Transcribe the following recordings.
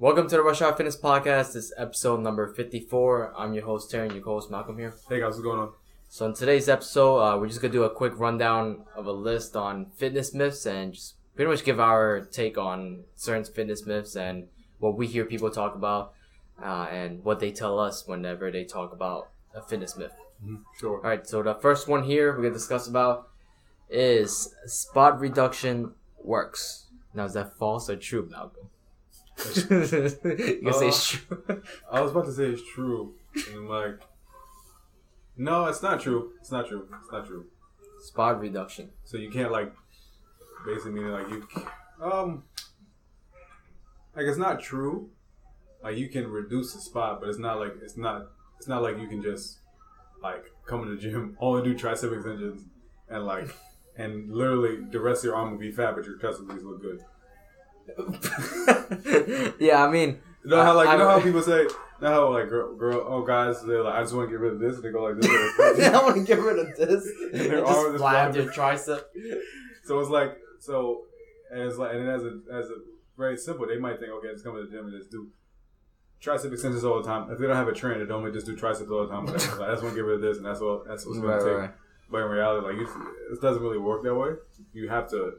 Welcome to the Rush Hour Fitness Podcast. This is episode number 54. I'm your host, Terry, and your co-host, Malcolm here. Hey guys, what's going on? So in today's episode, uh, we're just going to do a quick rundown of a list on fitness myths and just pretty much give our take on certain fitness myths and what we hear people talk about uh, and what they tell us whenever they talk about a fitness myth. Sure. All right, so the first one here we're going to discuss about is spot reduction works. Now, is that false or true, Malcolm? You can say it's true. I was about to say it's true, and like, no, it's not true. It's not true. It's not true. Spot reduction. So you can't like, basically meaning like you, um, like it's not true. Like you can reduce the spot, but it's not like it's not it's not like you can just like come in the gym only do tricep extensions and like and literally the rest of your arm will be fat, but your chest will look good. yeah, I mean, You know how like I- you know how people say, you know how like girl, girl oh guys they're like I just want to get rid of this and they go like this. I want to get rid of this. And their just arm flab flabbed. your tricep. so it's like so and it's like and then as a as a very simple they might think okay just come to the gym and just do tricep extensions all the time. If they don't have a trainer, they don't just do triceps all the time. Whatever. Like, I just want to get rid of this and that's what that's what's going Right, to take. right. But in reality, like it doesn't really work that way. You have to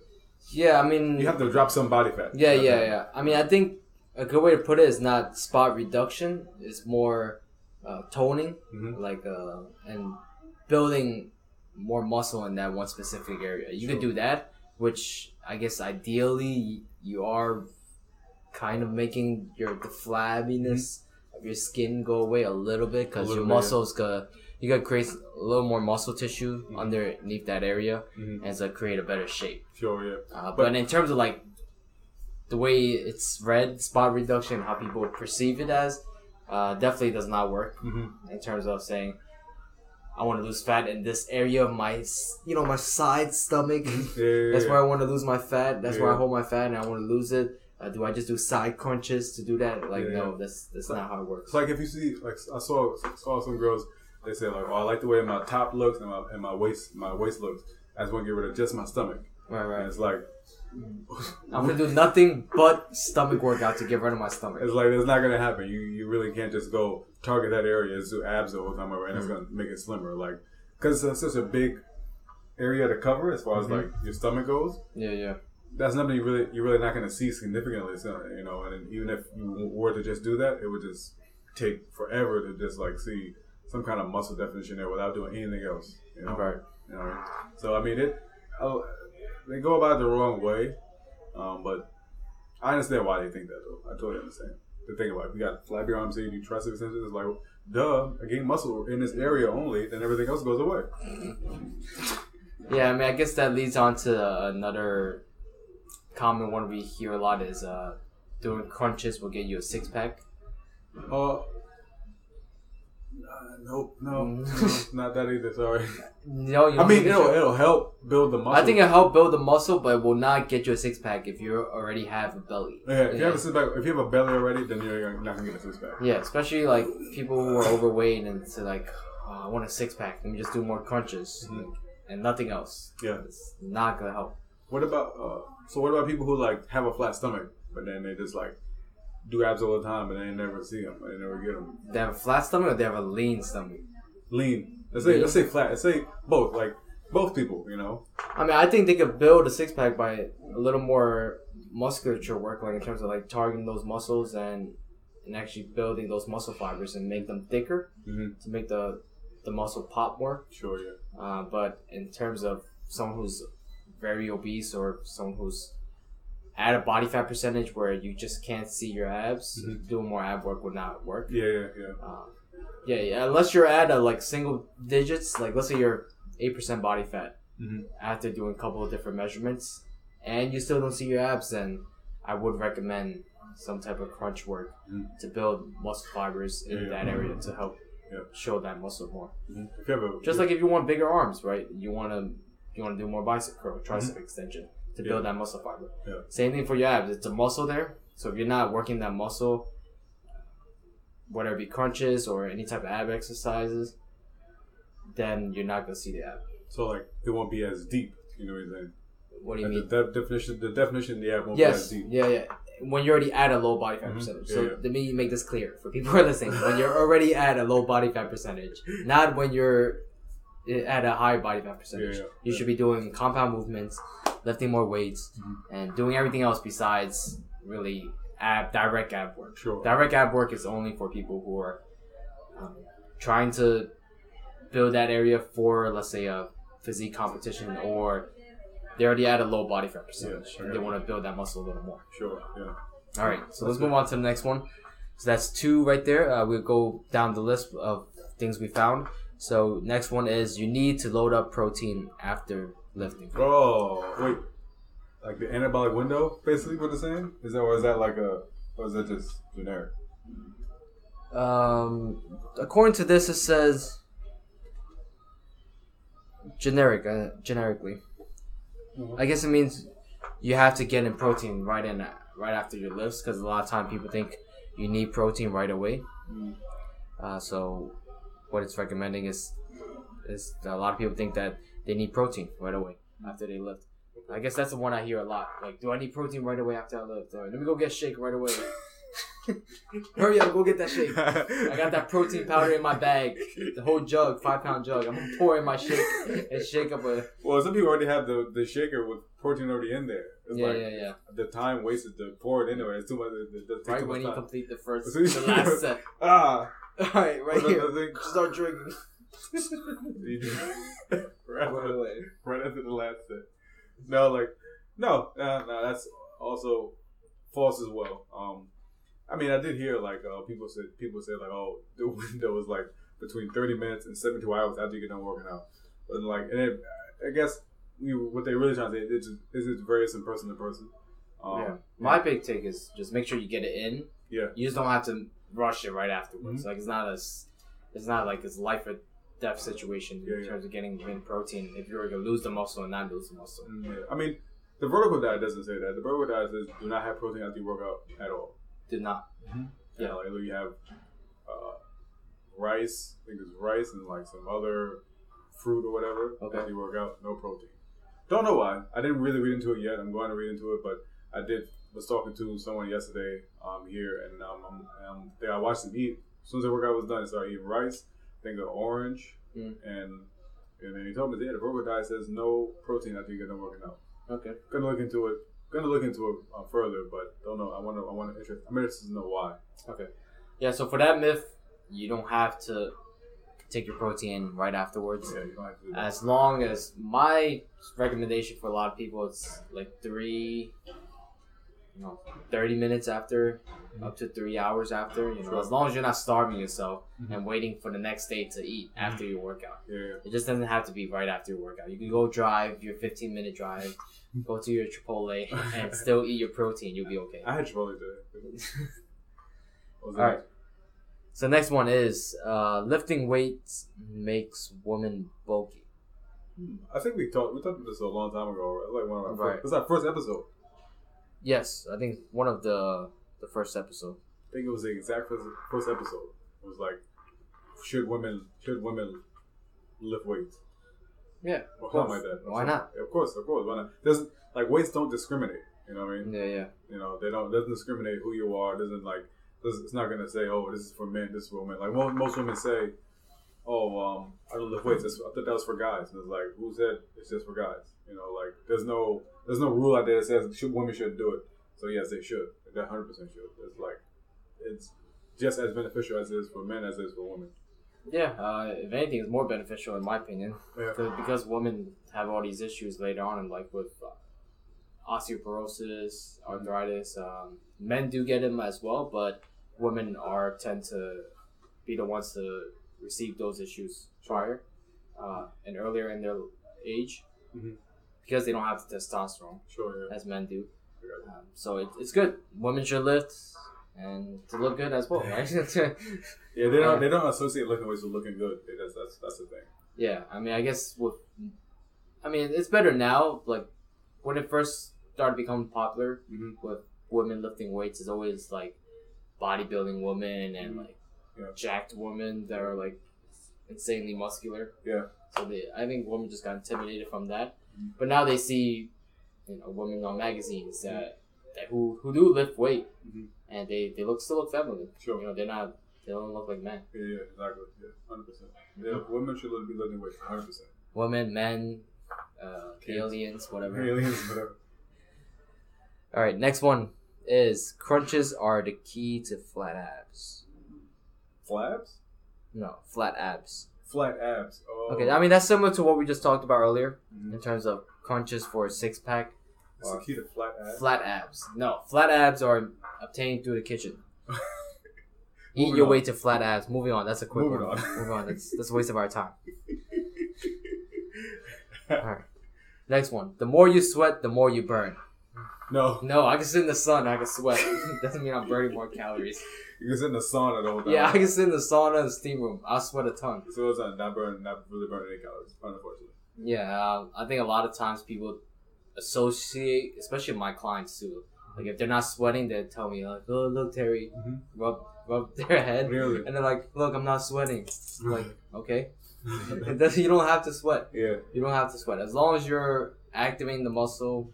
Yeah, I mean, you have to drop some body fat. yeah, yeah, yeah. I mean, I think a good way to put it is not spot reduction. It's more uh, toning, Mhm. like uh, and building more muscle in that one specific area. You could Sure. do that, which I guess ideally you are kind of making your the flabbiness of your skin go away a little bit because Mm-hmm. Your little bit, yeah. muscles gonna you gotta create a little more muscle tissue Mhm. underneath that area Mhm. and to create a better shape. Sure, yeah. Uh, but, But- in terms of like the way it's read, spot reduction, how people perceive it as, uh, definitely does not work hmm in terms of saying I want to lose fat in this area of my, you know, my side stomach. Yeah, yeah, That's where I want to lose my fat. That's where I hold my fat, and I want to lose it. Uh, do I just do side crunches to do that? Like, Yeah, no, yeah. that's that's not how it works. It's like if you see, like I saw saw some girls, they say like, "Oh, I like the way my top looks and my and my waist my waist looks. I just want to get rid of just my stomach." right, And right. it's like, I'm gonna do nothing but stomach workout to get rid of my stomach. it's like it's not gonna happen. You you really can't just go target that area and do abs the whole time over, and it's gonna make it slimmer. Like, because it's such a big area to cover as far as Mhm. like your stomach goes. Yeah, yeah. That's nothing you really you're really not gonna see significantly. So, you know, and even if you were to just do that, it would just take forever to just like see some kind of muscle definition there without doing anything else. You know, Right. You know I mean? So I mean, it uh, they go about it the wrong way, um, but I understand why they think that though. I totally understand. The thing about it, you got flab your arms here, you do tricep extensions. It's like, duh, I gain muscle in this area only, then everything else goes away. Yeah, I mean, I guess that leads on to another common one we hear a lot is uh, doing crunches will get you a six pack. Uh, uh, nope, no, no, not that either. Sorry. No, you I mean, it it'll it'll help build the muscle. I think it'll help build the muscle, but it will not get you a six pack if you already have a belly. yeah, if you have a six pack, if you have a belly already, then you're not gonna get a six pack. Yeah, especially like people who are overweight and say like, oh, I want a six pack. Let me just do more crunches Mhm. and nothing else. Yeah. It's not gonna help. What about uh? So what about people who like have a flat stomach, but then they just like do abs all the time, and they never see them, they never get them. They have a flat stomach or they have a lean stomach. Lean. Let's say Lean? let's say flat. Let's say both. Like both people, you know. I mean, I think they could build a six pack by a little more musculature work, like in terms of like targeting those muscles and and actually building those muscle fibers and make them thicker Mm-hmm. to make the the muscle pop more. Sure. Yeah. Uh, but in terms of someone who's very obese or someone who's at a body fat percentage where you just can't see your abs, Mhm. doing more ab work would not work. Yeah. Yeah. Yeah. Uh, yeah, yeah, unless you're at a like single digits, like let's say you're eight percent body fat Mhm. after doing a couple of different measurements, and you still don't see your abs, then I would recommend some type of crunch work Mhm. to build muscle fibers in Yeah, yeah. that area to help Yeah. show that muscle more. Have a Just like if you want bigger arms, right? You want to you want to do more bicep curl, tricep extension to build that muscle fiber. Mm-hmm. Yeah. Same thing for your abs. It's a muscle there. So if you're not working that muscle, whether it be crunches or any type of ab exercises, then you're not gonna see the ab. so like it won't be as deep. You know what I'm saying? What do you Like mean? the de- definition, the definition, yeah, won't be as Yes. deep. Yeah, yeah. when you're already at a low body fat Mhm. percentage. Yeah, so yeah. let me make this clear for people who are listening. When you're already at a low body fat percentage, not when you're at a high body fat percentage. Yeah, yeah, You yeah. should be doing compound movements, lifting more weights, Mhm. and doing everything else besides really ab direct ab work. Sure. Direct ab work is only for people who are um, trying to build that area for, let's say, a physique competition, or they're already at a low body fat percentage and they want to build that muscle a little more. Sure. Yeah. All right, so let's move on to the next one. So that's two right there. Uh, we'll go down the list of things we found. So next one is you need to load up protein after lifting. Oh wait, like the anabolic window, basically what it's saying? Is that or is that like a or is that just generic? Um, according to this, it says generic, uh, generically. I guess it means you have to get in protein right in right after your lifts because a lot of time people think you need protein right away. Mm. Uh, so what it's recommending is is a lot of people think that they need protein right away after they lift. I guess that's the one I hear a lot. Like, do I need protein right away after I lift? Or let me go get a shake right away. Hurry up, go get that shake. I got that protein powder in my bag, the whole jug, five pound jug. I'm gonna pour in my shake and shake up a Well, some people already have the, the shaker with protein already in there. It's yeah, like yeah, yeah. the time wasted to pour it in there. It's too much. It, it, it Right too when much you time. complete the first, the last set. Ah, All right, right But here. the thing- Start drinking. Right, Right away. right after the last set. No, like no, uh, no, that's also false as well. Um, I mean, I did hear like uh, people said people say like, oh, the window is like between thirty minutes and seventy two hours after you get done working out. But like, and it, I guess you, what they really trying to say is is it varies from person to person. Um, yeah. My big take is just make sure you get it in. Yeah. You just don't have to rush it right afterwards. Mhm. Like it's not a, s- it's not like it's life or death situation Yeah, in yeah. terms of getting in protein. If you're gonna lose the muscle and not lose the muscle, Mm, yeah. I mean, the vertical diet doesn't say that. The vertical diet says do not have protein after you work out at all. did not. Yeah, Yeah. like you have uh, rice. I think it's rice and like some other fruit or whatever. Okay. After you work out, no protein. Don't know why. I didn't really read into it yet. I'm going to read into it, but I did. Was talking to someone yesterday um, here, and um, um, they, I watched them eat. As soon as the workout was done, they started eating rice. I think orange, Mm. and and then he told me, yeah, the vertical diet says no protein after you get done working out. Okay. Gonna look into it. Gonna look into it uh, further, but don't know. I want to. I want to interest. I'm interested to know why. Okay. Yeah. So for that myth, you don't have to take your protein right afterwards. Yeah, you don't have to do that. As long as my recommendation for a lot of people, it's like three, you know, thirty minutes after, up to three hours after. You know, as long as you're not starving yourself Mhm. and waiting for the next day to eat after your workout. Yeah, yeah. It just doesn't have to be right after your workout. You can go drive your 15 minute drive, go to your Chipotle, and still eat your protein. You'll be okay. I had Chipotle today. Was All right. So next one is uh, lifting weights makes women bulky. I think we talked. We talked about this a long time ago. Right? Like one of our Right. first, this is our first episode. Yes, I think one of the the first episode. I think it was the exact first, first episode. It was like, should women should women lift weights? Yeah, Or something like that. Why not? Of course, of course. Why not? There's like weights don't discriminate. You know what I mean? Yeah, yeah. You know they don't doesn't discriminate who you are. Doesn't like it's not gonna say oh this is for men, this is for women. Like most most women say, oh um I don't lift weights. I thought that was for guys. And it's like who said it's just for guys? You know like there's no there's no rule out there that says should, women should do it. So yes they should. They 100 percent should. It's like it's just as beneficial as it is for men as it is for women. Yeah, uh, if anything, it's more beneficial in my opinion Yeah. because, women have all these issues later on in life with uh, osteoporosis, arthritis. Um, men do get them as well, but women are tend to be the ones to receive those issues prior uh, and earlier in their age Mhm. because they don't have the testosterone Sure. Yeah. as men do. I got you. Um, so it, it's good. Women should lift and to look good as well, right? Yeah. They don't they don't associate lifting weights with looking good. That's that's that's the thing. Yeah, I mean, I guess with, I mean, it's better now. Like when it first started becoming popular Mhm. with women lifting weights, is always like bodybuilding women and Mhm. like Yeah. jacked women that are like insanely muscular. Yeah. So they, I think women just got intimidated from that, Mhm. but now they see, you know, women on magazines that that who who do lift weight Mhm. and they they look still look feminine. Sure. You know, they're not they don't look like men. Yeah, yeah, exactly. Yeah, hundred percent. Yeah, women should be lifting weights, hundred percent. Women, men, uh, aliens, whatever. Aliens, whatever. All right, next one is crunches are the key to flat abs. Flabs, No, flat abs. flat abs. Oh. Okay, I mean that's similar to what we just talked about earlier Mhm. in terms of crunches for a six pack. The key to flat abs. Flat abs. No, flat abs are obtained through the kitchen. Eat your on. way to flat abs. Moving on. That's a quick Moving one. on. Moving on. That's that's a waste of our time. All right. Next one. The more you sweat, the more you burn. No, No, I can sit in the sun. I can sweat. Doesn't mean I'm burning more calories. you can sit in the sauna the whole time. Yeah, I can sit in the sauna and steam room. I'll sweat a ton. So it's not, not burn, not really burning any calories, unfortunately. Yeah, uh, I think a lot of times people associate, especially my clients too. Like if they're not sweating, they tell me like, "Oh, look, Terry, Mhm. rub rub their head," Really? and they're like, "Look, I'm not sweating." I'm like, okay, you don't have to sweat. yeah, You don't have to sweat as long as you're activating the muscle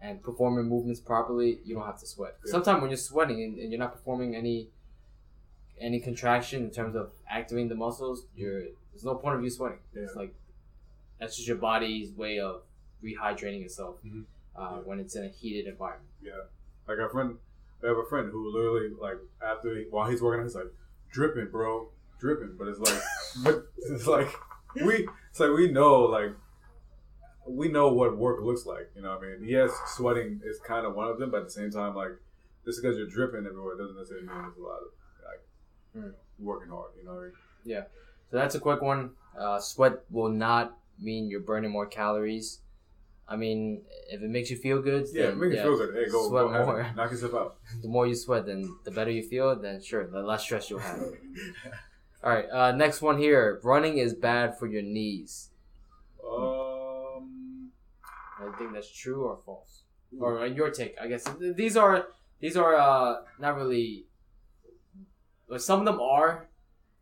and performing movements properly. You don't have to sweat. Yeah. Sometimes when you're sweating and, and you're not performing any any contraction in terms of activating the muscles, you're there's no point of you sweating. It's like that's just your body's way of rehydrating itself Mhm. uh, when it's in a heated environment. Yeah, like our friend, I have a friend who literally like after he, while he's working, he's like dripping, bro, dripping. But it's like, but it's like we, it's like we know like we know what work looks like. You know, what I mean, yes, sweating is kind of one of them, but at the same time, like just because you're dripping everywhere doesn't necessarily mean there's a lot of like Hmm. you know, working hard. You know what I mean? Yeah. So that's a quick one. Uh, sweat will not mean you're burning more calories. I mean, if it makes you feel good, Yeah, then, make it feel good. Hey, go, sweat go more. knock yourself out. the more you sweat, then the better you feel. Then sure, the less stress you'll have. All right, uh, next one here. Running is bad for your knees. I think that's true or false, or uh, your take. I guess these are these are uh, not really. But some of them are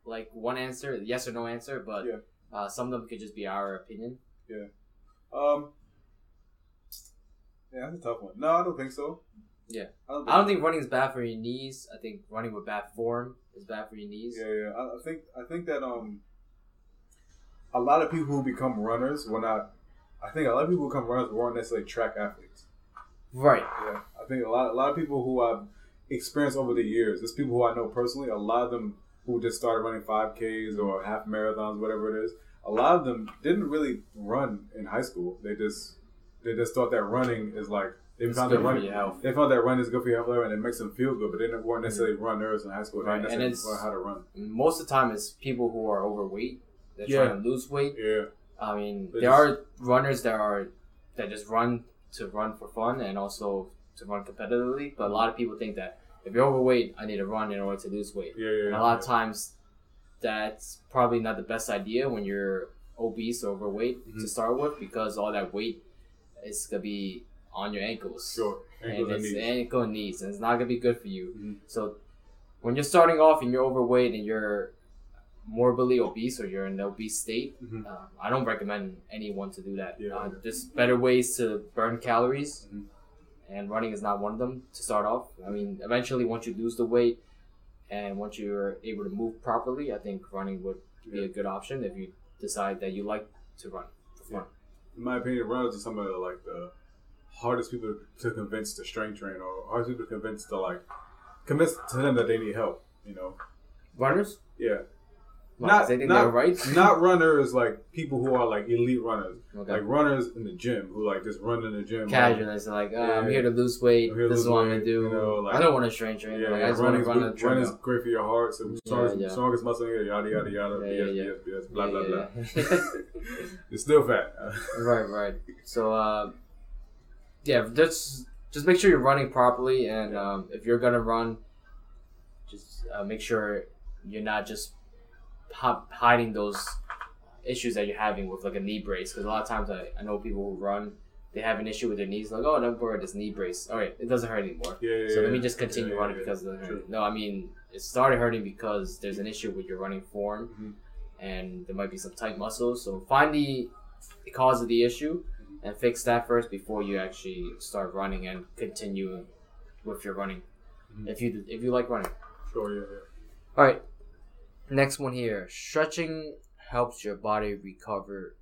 like one answer, yes or no answer, but Yeah. uh, some of them could just be our opinion. Yeah. Um, yeah, that's a tough one. No, I don't think so. Yeah. I don't think I don't think running is bad for your knees. I think running with bad form is bad for your knees. Yeah, yeah. I, I think I think that um, a lot of people who become runners were not. I think a lot of people who become runners weren't necessarily track athletes. Right. Yeah, I think a lot a lot of people who I've experienced over the years. There's people who I know personally. A lot of them who just started running five Ks or half marathons, whatever it is. A lot of them didn't really run in high school. They just they just thought that running is like they It's found good that for running. your health. They found that running is good for your health and it makes them feel good, but they weren't mm-hmm. necessarily runners in high school. They Right, and it's- learn how to run. Most of the time, it's people who are overweight. They're Yeah. trying to lose weight. Yeah, I mean, They there are runners that are that just run to run for fun and also to run competitively. But a lot of people think that if you're overweight, I need to run in order to lose weight. yeah, yeah. And a lot of times, that's probably not the best idea when you're obese or overweight Mhm. to start with because all that weight is gonna be on your ankles. Sure. Ankles and and it's knees. ankle and knees, and it's not gonna be good for you. Mhm. So when you're starting off and you're overweight and you're morbidly obese or you're in an obese state, Mhm. um, I don't recommend anyone to do that. Yeah. Uh, there's better ways to burn calories, Mhm. and running is not one of them to start off. I mean, eventually, once you lose the weight and once you're able to move properly, I think running would be Yeah. a good option if you decide that you like to run for fun. In my opinion, runners are some of the like the hardest people to convince to strength train, or hardest people to convince to like convince to them that they need help. You know, Runners? yeah. Not- they think not- they're right. Not runners like people who are like elite runners, Okay. like runners in the gym who like just run in the gym. casual. It's like, uh, I'm here to lose weight. To This is what I'm gonna do. you know, like- I don't want to strength train. Yeah, like, yeah. I just want to run a good, running's great for your heart. So strongest, yeah. strongest muscle here, yada yada yada. Yeah, yes, yeah, yes, yes. Blah Yeah, blah yeah, blah. yeah. You're still fat. right, right. So, uh, yeah, just just make sure you're running properly, and um, if you're gonna run, just uh, make sure you're not just hiding those issues that you're having with like a knee brace. Because a lot of times I, I know people who run, they have an issue with their knees. Like, oh, don't worry, this knee brace. All right, it doesn't hurt anymore. Yeah, yeah. So let me just continue Yeah, running yeah. because it doesn't hurt. No, I mean it started hurting because there's an issue with your running form, Mhm. and there might be some tight muscles. So find the, the cause of the issue, and fix that first before you actually start running and continue with your running. Mhm. If you if you like running. Sure, yeah, yeah. All right. Next one here. Stretching helps your body recover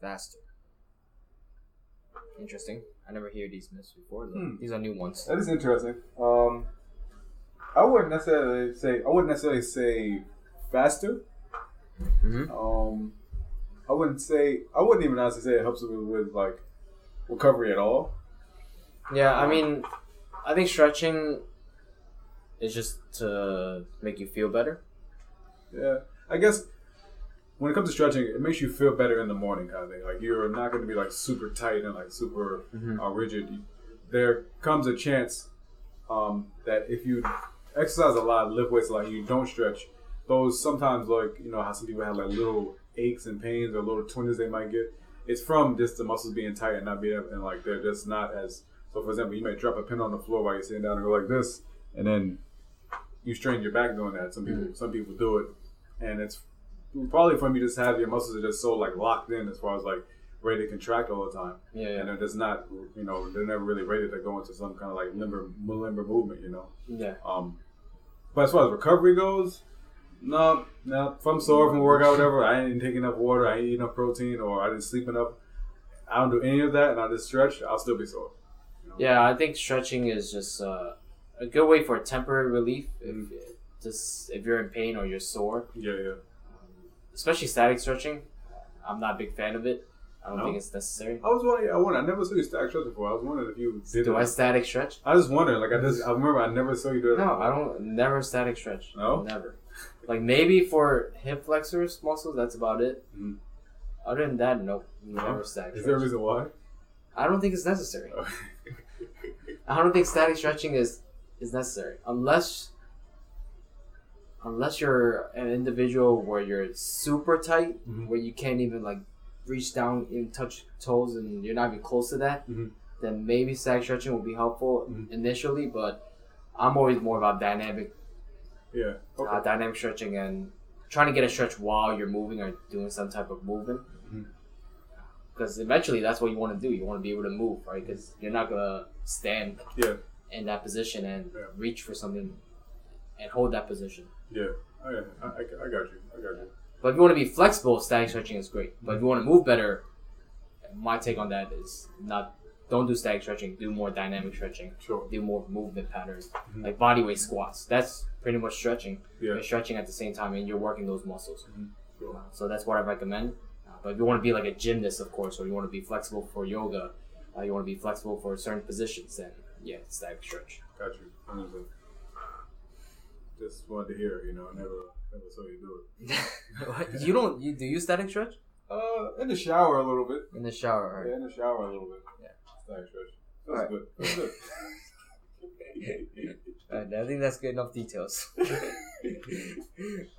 faster. Interesting. I never hear these myths before. Hmm. These are new ones. That is interesting. Um, I wouldn't necessarily say I wouldn't necessarily say faster. Mhm. Um, I wouldn't say I wouldn't even honestly say it helps with, with like recovery at all. Yeah, I mean, I think stretching is just to make you feel better. Yeah, I guess when it comes to stretching, it makes you feel better in the morning, kind of thing. Like you're not going to be like super tight and like super Mhm. uh, rigid. There comes a chance um, that if you exercise a lot, lift weights a lot, and you don't stretch, those sometimes like you know how some people have like little aches and pains or little twinges they might get. It's from just the muscles being tight and not being able, and like they're just not as. So for example, you might drop a pin on the floor while you're sitting down and go like this, and then you strain your back doing that. Some people some people do it, and it's probably from you just have your muscles are just so like locked in as far as like ready to contract all the time, Yeah, and they're just not you know they're never really ready to go into some kind of like limber limber movement, you know. yeah. Um, but as far as recovery goes, no, no. If I'm sore from workout, whatever, I didn't take enough water, I didn't eat enough protein, or I didn't sleep enough. I don't do any of that, and I just stretch. I'll still be sore. Yeah, I think stretching is just uh, a good way for temporary relief. If just if you're in pain or you're sore, Yeah, yeah. especially static stretching, I'm not a big fan of it. I don't No? think it's necessary. I was wondering. I wonder. I never saw you static stretch before. I was wondering if you did Do it. I static stretch? I just wondering. Like I just, I remember I never saw you do it. No, I don't. Never static stretch. No? never. Like maybe for hip flexors muscles, that's about it. Mhm. Other than that, nope. No? Never static Is there a reason why? I don't think it's necessary. I don't think static stretching is is necessary unless unless you're an individual where you're super tight, Mhm. where you can't even like reach down and touch toes, and you're not even close to that. Mhm. Then maybe static stretching will be helpful Mhm. initially, but I'm always more about dynamic yeah. Okay. uh, dynamic stretching and trying to get a stretch while you're moving or doing some type of movement. Because eventually that's what you want to do. You want to be able to move, right? Because you're not gonna stand yeah. in that position and Yeah. reach for something and hold that position. Yeah. Oh. I, I, I got you. I got you. But if you want to be flexible, static stretching is great. But if you want to move better, my take on that is not don't do static stretching. Do more dynamic stretching. Sure. Do more movement patterns, Mhm. like body weight squats. That's pretty much stretching. Yeah. You're stretching at the same time, and you're working those muscles. Sure. So that's what I recommend. Uh, but if you want to be like a gymnast, of course, or you want to be flexible for yoga, uh, you want to be flexible for certain positions, then yeah, static stretch. Got you. Understood. Just wanted to hear. You know, I never, never saw you do it. you don't you do you static stretch Uh, in the shower a little bit. in the shower? Right? Yeah, in the shower a little bit. Yeah. Static stretch. Feels Alright. good. That's good. I think that's good enough details.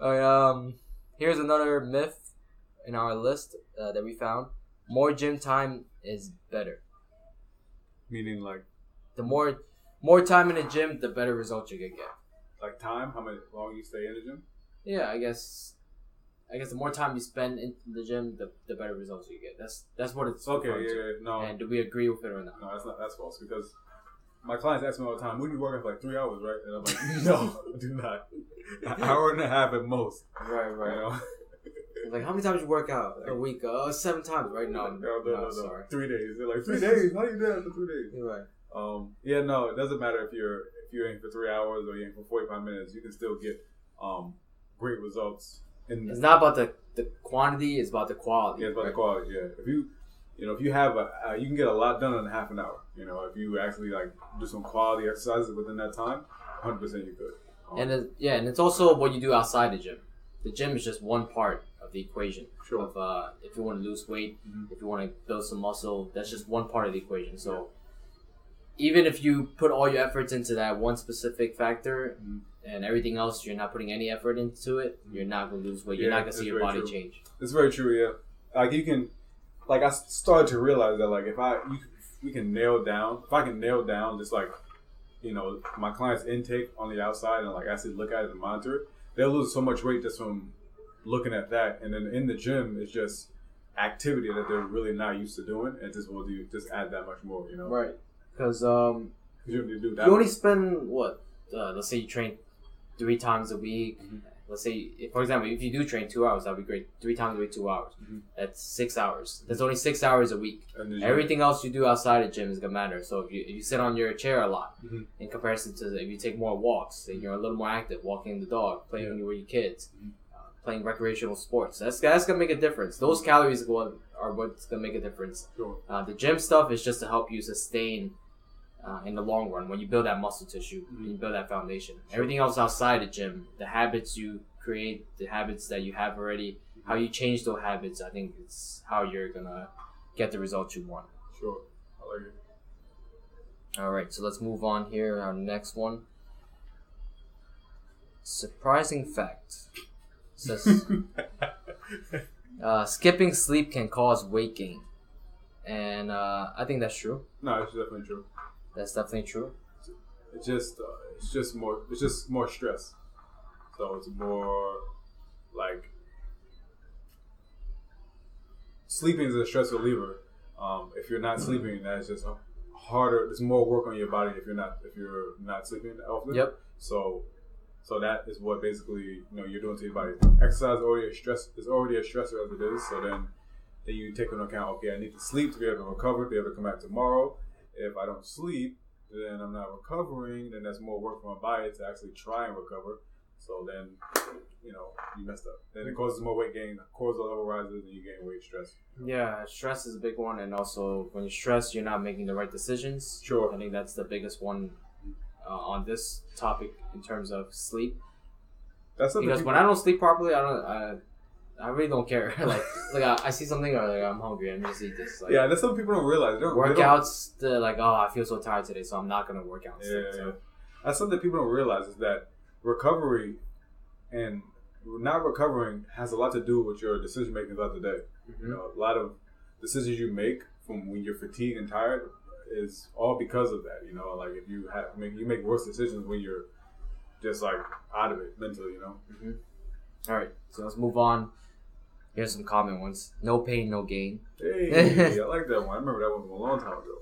Alright, um, here's another myth in our list uh, that we found. More gym time is better. Meaning like, The more more time in the gym, the better results you can get. Time, how much long you stay in the gym. Yeah, I guess. I guess the more time you spend in the gym, the, the better results you get. That's that's what it's Okay, yeah, no, And do we agree with it or not? no, that's not that's false because my clients ask me all the time, "When you working for like three hours, right?" And I'm like, "No, do not. An hour and a half at most." Right, You right. know? Like how many times you work out a week? Uh, seven times, right? No, no, no, no, no. sorry. Three days. They're like, three days. How you do that for three days? You're right. Um, yeah, no, it doesn't matter if you're if you're in for three hours or you're in for forty five minutes. You can still get um great results. In It's not about the the quantity; it's about the quality. yeah, it's about the quality. Yeah, if you you know if you have a uh, you can get a lot done in half an hour. You know, if you actually like do some quality exercises within that time, hundred percent you could. Um, And it, yeah, and it's also what you do outside the gym. The gym is just one part of the equation. Sure. Of uh, if you want to lose weight, Mhm. if you want to build some muscle, that's just one part of the equation. So even if you put all your efforts into that one specific factor, and everything else you're not putting any effort into it, you're not gonna lose weight. You're not gonna see that's your body true. change. It's very true, yeah. Like you can, like i started to realize that like if I you we can nail down if I can nail down just like you know my client's intake on the outside and like actually look at it and monitor it, they'll lose so much weight just from looking at that. And then in the gym, it's just activity that they're really not used to doing, and just will do just add that much more. You know, Right. Because um, 'Cause you don't need to do that. You only spend what? Uh, let's say you train three times a week. Mhm. Let's say, if, for example, if you do train two hours, that'd be great. Three times a week, two hours. Mhm. That's six hours. That's only six hours a week. And then you- Everything else you do outside the gym is gonna matter. So if you, if you sit on your chair a lot, Mhm. in comparison to if you take more walks, and you're a little more active, walking the dog, playing with your kids, Mhm. uh, playing recreational sports, that's that's gonna make a difference. Those calories go, are what's gonna make a difference. Sure. Uh, the gym stuff is just to help you sustain uh, in the long run when you build that muscle tissue, when you build that foundation. Everything else outside the gym, the habits you create, the habits that you have already, how you change those habits, I think it's how you're gonna get the results you want. Sure. I like it. All right, so let's move on here. Our next one. Surprising fact. Says uh, skipping sleep can cause weight gain, and uh, I think that's true. no, it's definitely true. That's definitely true. It's just uh, it's just more it's just more stress. So it's more like sleeping is a stress reliever. Um, if you're not sleeping, that's just harder. It's more work on your body if you're not if you're not sleeping often. Yep. So so that is what basically you know you're doing to your body. Exercise is already a stress is already a stressor as it is. So then then you take into account okay I need to sleep to be able to recover to be able to come back tomorrow. If I don't sleep, then I'm not recovering. Then that's more work for my body to actually try and recover. So then you know you messed up. Then it causes more weight gain. Cortisol level rises and you gain weight stress. Yeah, stress is a big one, and also when you're stressed, you're not making the right decisions. Sure. I think that's the biggest one uh, on this topic in terms of sleep. That's something Because when I don't sleep properly, I don't. I, I really don't care. like, like I, I see something, or like I'm hungry, I'm just eat this. Like, yeah, that's something people don't realize. They don't, they don't- workouts, the like, oh, I feel so tired today, so I'm not gonna work out. Yeah, yeah. So, That's something people don't realize is that recovery and not recovering has a lot to do with your decision making throughout the day. mhm. You know, a lot of decisions you make from when you're fatigued and tired is all because of that. You know, like if you have make you make worse decisions when you're just like out of it mentally. You know. All right, so let's move on. Here's some common ones. No pain, no gain. Hey, I like that one. I remember that one from a long time ago.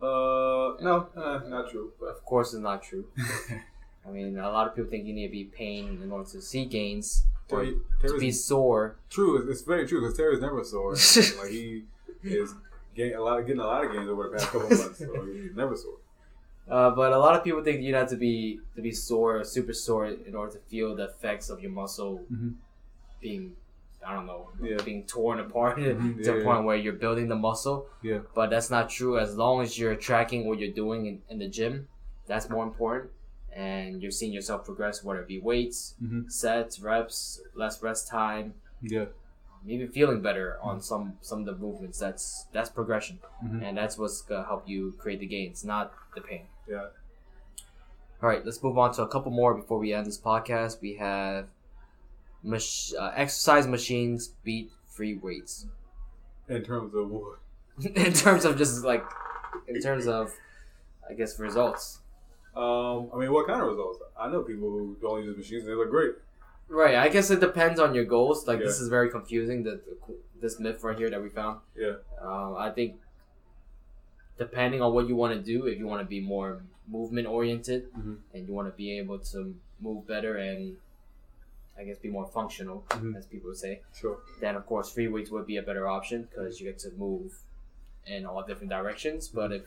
Uh, no, uh, not true. But Of course, it's not true. I mean, a lot of people think you need to be pain in order to see gains or Terry, to Terry's- be sore. True, it's- very true because Terry's never sore. like he is getting a lot, getting a lot of gains over the past couple months, so he's never sore. Uh, but a lot of people think you have to be to be sore, or super sore, in order to feel the effects of your muscle Mhm. being, I don't know, Yeah. being torn apart to yeah, a point where you're building the muscle. Yeah. But that's not true. As long as you're tracking what you're doing in, in the gym, that's more important. And you're seeing yourself progress, whether it be weights, Mhm. sets, reps, less rest time, Yeah, even feeling better on some some of the movements. That's that's progression, Mhm. and that's what's gonna help you create the gains, not the pain. yeah. All right, let's move on to a couple more before we end this podcast. We have mach- uh, exercise machines beat free weights In terms of what? in terms of just like in terms of I guess results. Um, I mean, what kind of results? I know people who don't use machines; they look great. Right. I guess it depends on your goals. Like this is very confusing. The, the this myth right here that we found. Yeah. Um, I think depending on what you want to do, if you want to be more movement oriented Mhm. and you want to be able to move better and I guess be more functional, Mhm. as people would say, Sure. then of course free weights would be a better option because you get to move in all different directions. But if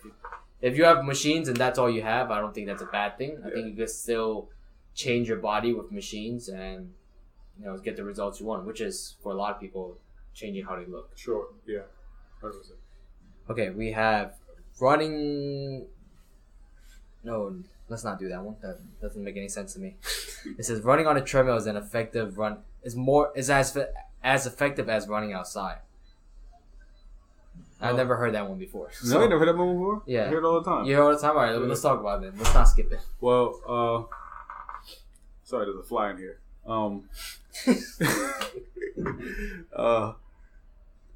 if you have machines and that's all you have, I don't think that's a bad thing. I think you can still change your body with machines and you know get the results you want, which is for a lot of people changing how they look. Sure. Yeah. Hundred percent. Okay, we have running. No, let's not do that one. That doesn't make any sense to me. It says running on a treadmill is an effective run. Is more is as as effective as running outside. I've Oh. never heard that one before. No, So- you never heard that one before. Yeah. I hear it all the time. You hear it all the time. All right, let's talk about it. Let's not skip it. Well, uh, sorry, there's a fly in here. Um, uh,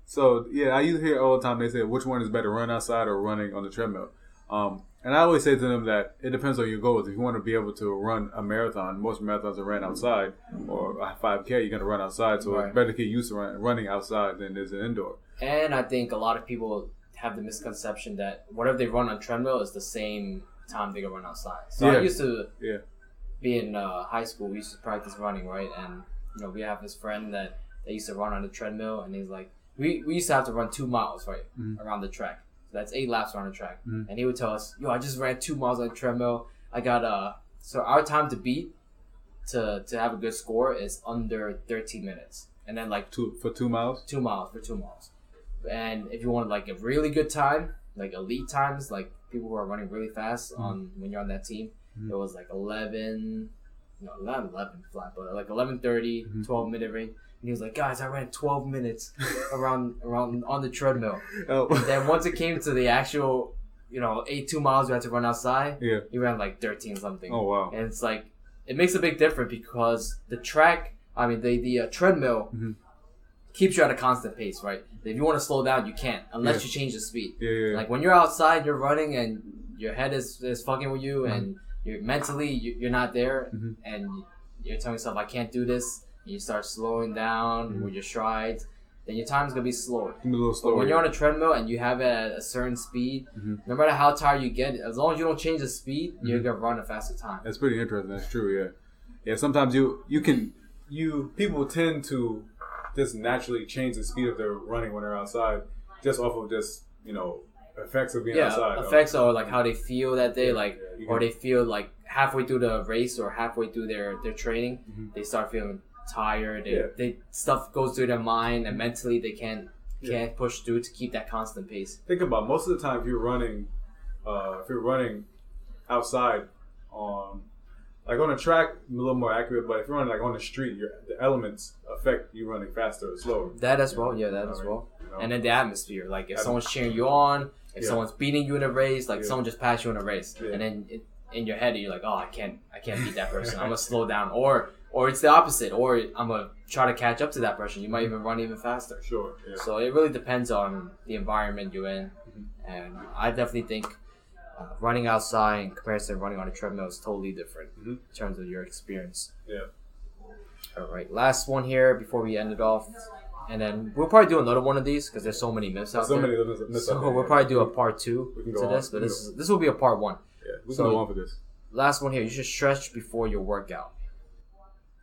so yeah, I used to hear all the time. They say which one is better, run outside or running on the treadmill. Um, and I always say to them that it depends on your goals. If you want to be able to run a marathon, most marathons are ran outside, or a 5K, you're gonna run outside. So Right. it's better to get used to run, running outside than it is an indoor. And I think a lot of people have the misconception that whatever they run on treadmill is the same time they can run outside. So I used to Yeah. be in uh, high school. We used to practice running, right? And you know, we have this friend that they used to run on the treadmill, and he's like, we we used to have to run two miles, right, Mhm. around the track. So that's eight laps around the track. Mhm. And he would tell us, "Yo, I just ran two miles on treadmill. I got uh." So our time to beat to to have a good score is under 13 minutes, and then like Two for two miles. two miles for two miles. And if you want like a really good time, like elite times, like people who are running really fast Mm-hmm. on when you're on that team, Mhm. it was like 11, no, not 11 flat, but like 11:30, Mhm. 12 minute range. And he was like, guys, I ran 12 minutes around around on the treadmill. Oh. And then once it came to the actual, you know, eight two miles we had to run outside, yeah. he ran like 13 something. Oh wow. And it's like it makes a big difference because the track, I mean the the uh, treadmill Mhm. keeps you at a constant pace, right? If you want to slow down, you can't unless Yeah. you change the speed. Yeah. Yeah. Like when you're outside, you're running and your head is, is fucking with you, and you're mentally you, you're not there, Mhm. and you're telling yourself, "I can't do this." You start slowing down Mhm. with your strides. Then your time's gonna be slower. Give a little But slower. when you're on a treadmill and you have it at a certain speed, Mhm. no matter how tired you get, as long as you don't change the speed, you're Mhm. gonna run a faster time. That's pretty interesting. That's true. Yeah. Yeah. Sometimes you you can you people tend to just naturally change the speed of their running when they're outside, just off of just you know effects of being yeah, outside. effects or like how they feel that day, Yeah, like yeah, or they feel like halfway through the race or halfway through their their training, Mhm. they start feeling tired. They, Yeah. they stuff goes through their mind and mentally they can't can't push through to keep that constant pace. think about most of the time if you're running uh, if you're running outside on like on a track a little more accurate but if you're running like on the street your the elements affect you running faster or slower That as well, yeah, that You as know well. what I mean? You know? And then the atmosphere, like if someone's cheering you on, if Yeah. someone's beating you in a race, like Yeah. someone just passed you in a race, Yeah. and then it, in your head you're like, oh, I can't, I can't beat that person. I'm gonna slow down, or or it's the opposite, or I'm gonna try to catch up to that person. You might even run even faster. sure yeah So it really depends on the environment you're in, Mhm. and I definitely think uh, running outside in comparison to running on a treadmill is totally different Mhm. in terms of your experience. yeah All right, last one here before we end it off, and then we'll probably do another one of these because there's so many myths out so there. many myths so out there, we'll probably do a part two to go this, on. but this is, this will be a part one. yeah we can So- go on for this Last one here, you should stretch before your workout.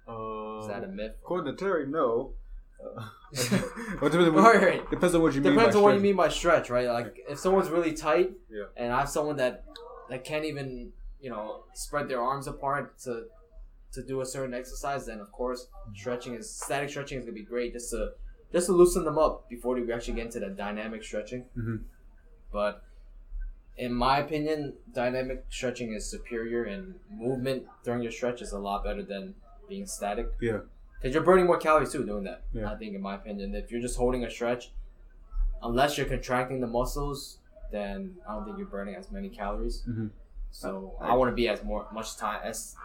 Uh, Is that a myth? according to Terry no uh, what depends, on what, right. depends on what you mean Depends by on what you stretch. mean by stretch, right? Like if someone's really tight, Yeah. and I have someone that that can't even you know spread their arms apart to to do a certain exercise, then of course stretching is static stretching is gonna be great just to just to loosen them up before we actually get into the dynamic stretching. Mhm. But in my opinion, dynamic stretching is superior, and movement during your stretch is a lot better than being static. yeah Because you're burning more calories too doing that. Yeah. I think, in my opinion, if you're just holding a stretch, unless you're contracting the muscles, then I don't think you're burning as many calories. Mhm. So I I want to be as more much time as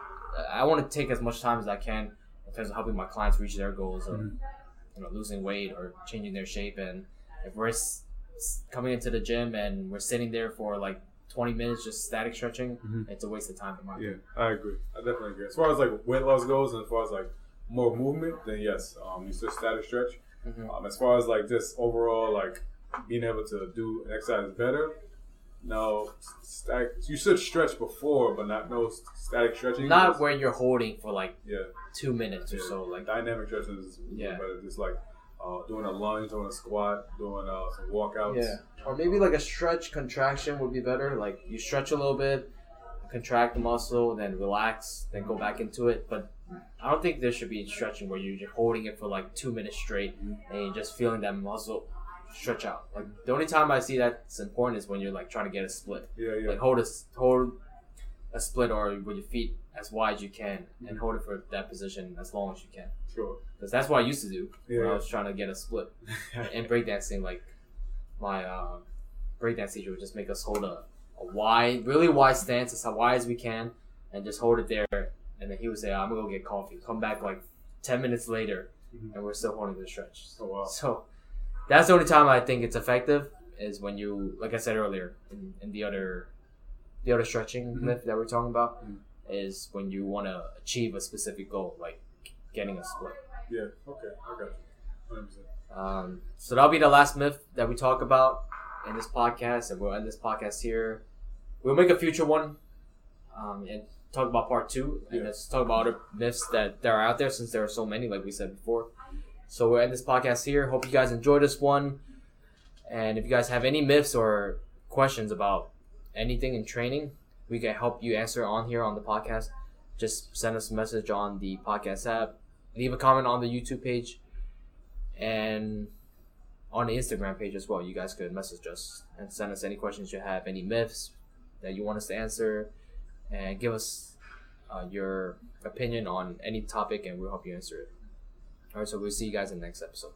I want to take as much time as I can in terms of helping my clients reach their goals of Mhm. you know losing weight or changing their shape. And if we're s- coming into the gym and we're sitting there for like 20 minutes just static stretching, Mhm. it's a waste of time in my Yeah, I agree. I definitely agree. As far as like weight loss goes, and as far as like more movement, then yes, um, you should static stretch. Mhm. Um, as far as like just overall like being able to do an exercise better, no, static. You should stretch before, but not no static stretching. Not where you're holding for like yeah, two minutes or so. Like dynamic stretching is Yeah. better. Just like uh, doing a lunge, doing a squat, doing uh, some walkouts. Yeah. Or maybe like a stretch contraction would be better. Like you stretch a little bit, contract the muscle, then relax, then go back into it. But I don't think there should be stretching where you're just holding it for like two minutes straight and you're just feeling that muscle stretch out. Like the only time I see that's important is when you're like trying to get a split. yeah, yeah. Like hold a hold a split or with your feet as wide as you can and hold it for that position as long as you can. sure. Because that's what I used to do when I was trying to get a split and breakdancing, like my uh, breakdance teacher would just make us hold a, a wide, really wide stance, as wide as we can, and just hold it there. And then he would say, "I'm gonna go get coffee." Come back like ten minutes later, Mhm. and we're still holding the stretch. Oh wow. So that's the only time I think it's effective is when you, like I said earlier, in, in the other, the other stretching Mhm. myth that we're talking about, Mhm. Is when you want to achieve a specific goal, like getting a split. Yeah. Okay. I got you. Hundred percent. Um, so that'll be the last myth that we talk about in this podcast, and we'll end this podcast here. We'll make a future one um, and talk about part two, and Yeah. let's talk about other myths that there are out there since there are so many, like we said before. So we'll end this podcast here. Hope you guys enjoyed this one. And if you guys have any myths or questions about anything in training, we can help you answer on here on the podcast. Just send us a message on the podcast app, leave a comment on the YouTube page, and on the Instagram page as well. You guys could message us and send us any questions you have, any myths that you want us to answer, and give us uh, your opinion on any topic, and we'll help you answer it. All right, so we'll see you guys in the next episode.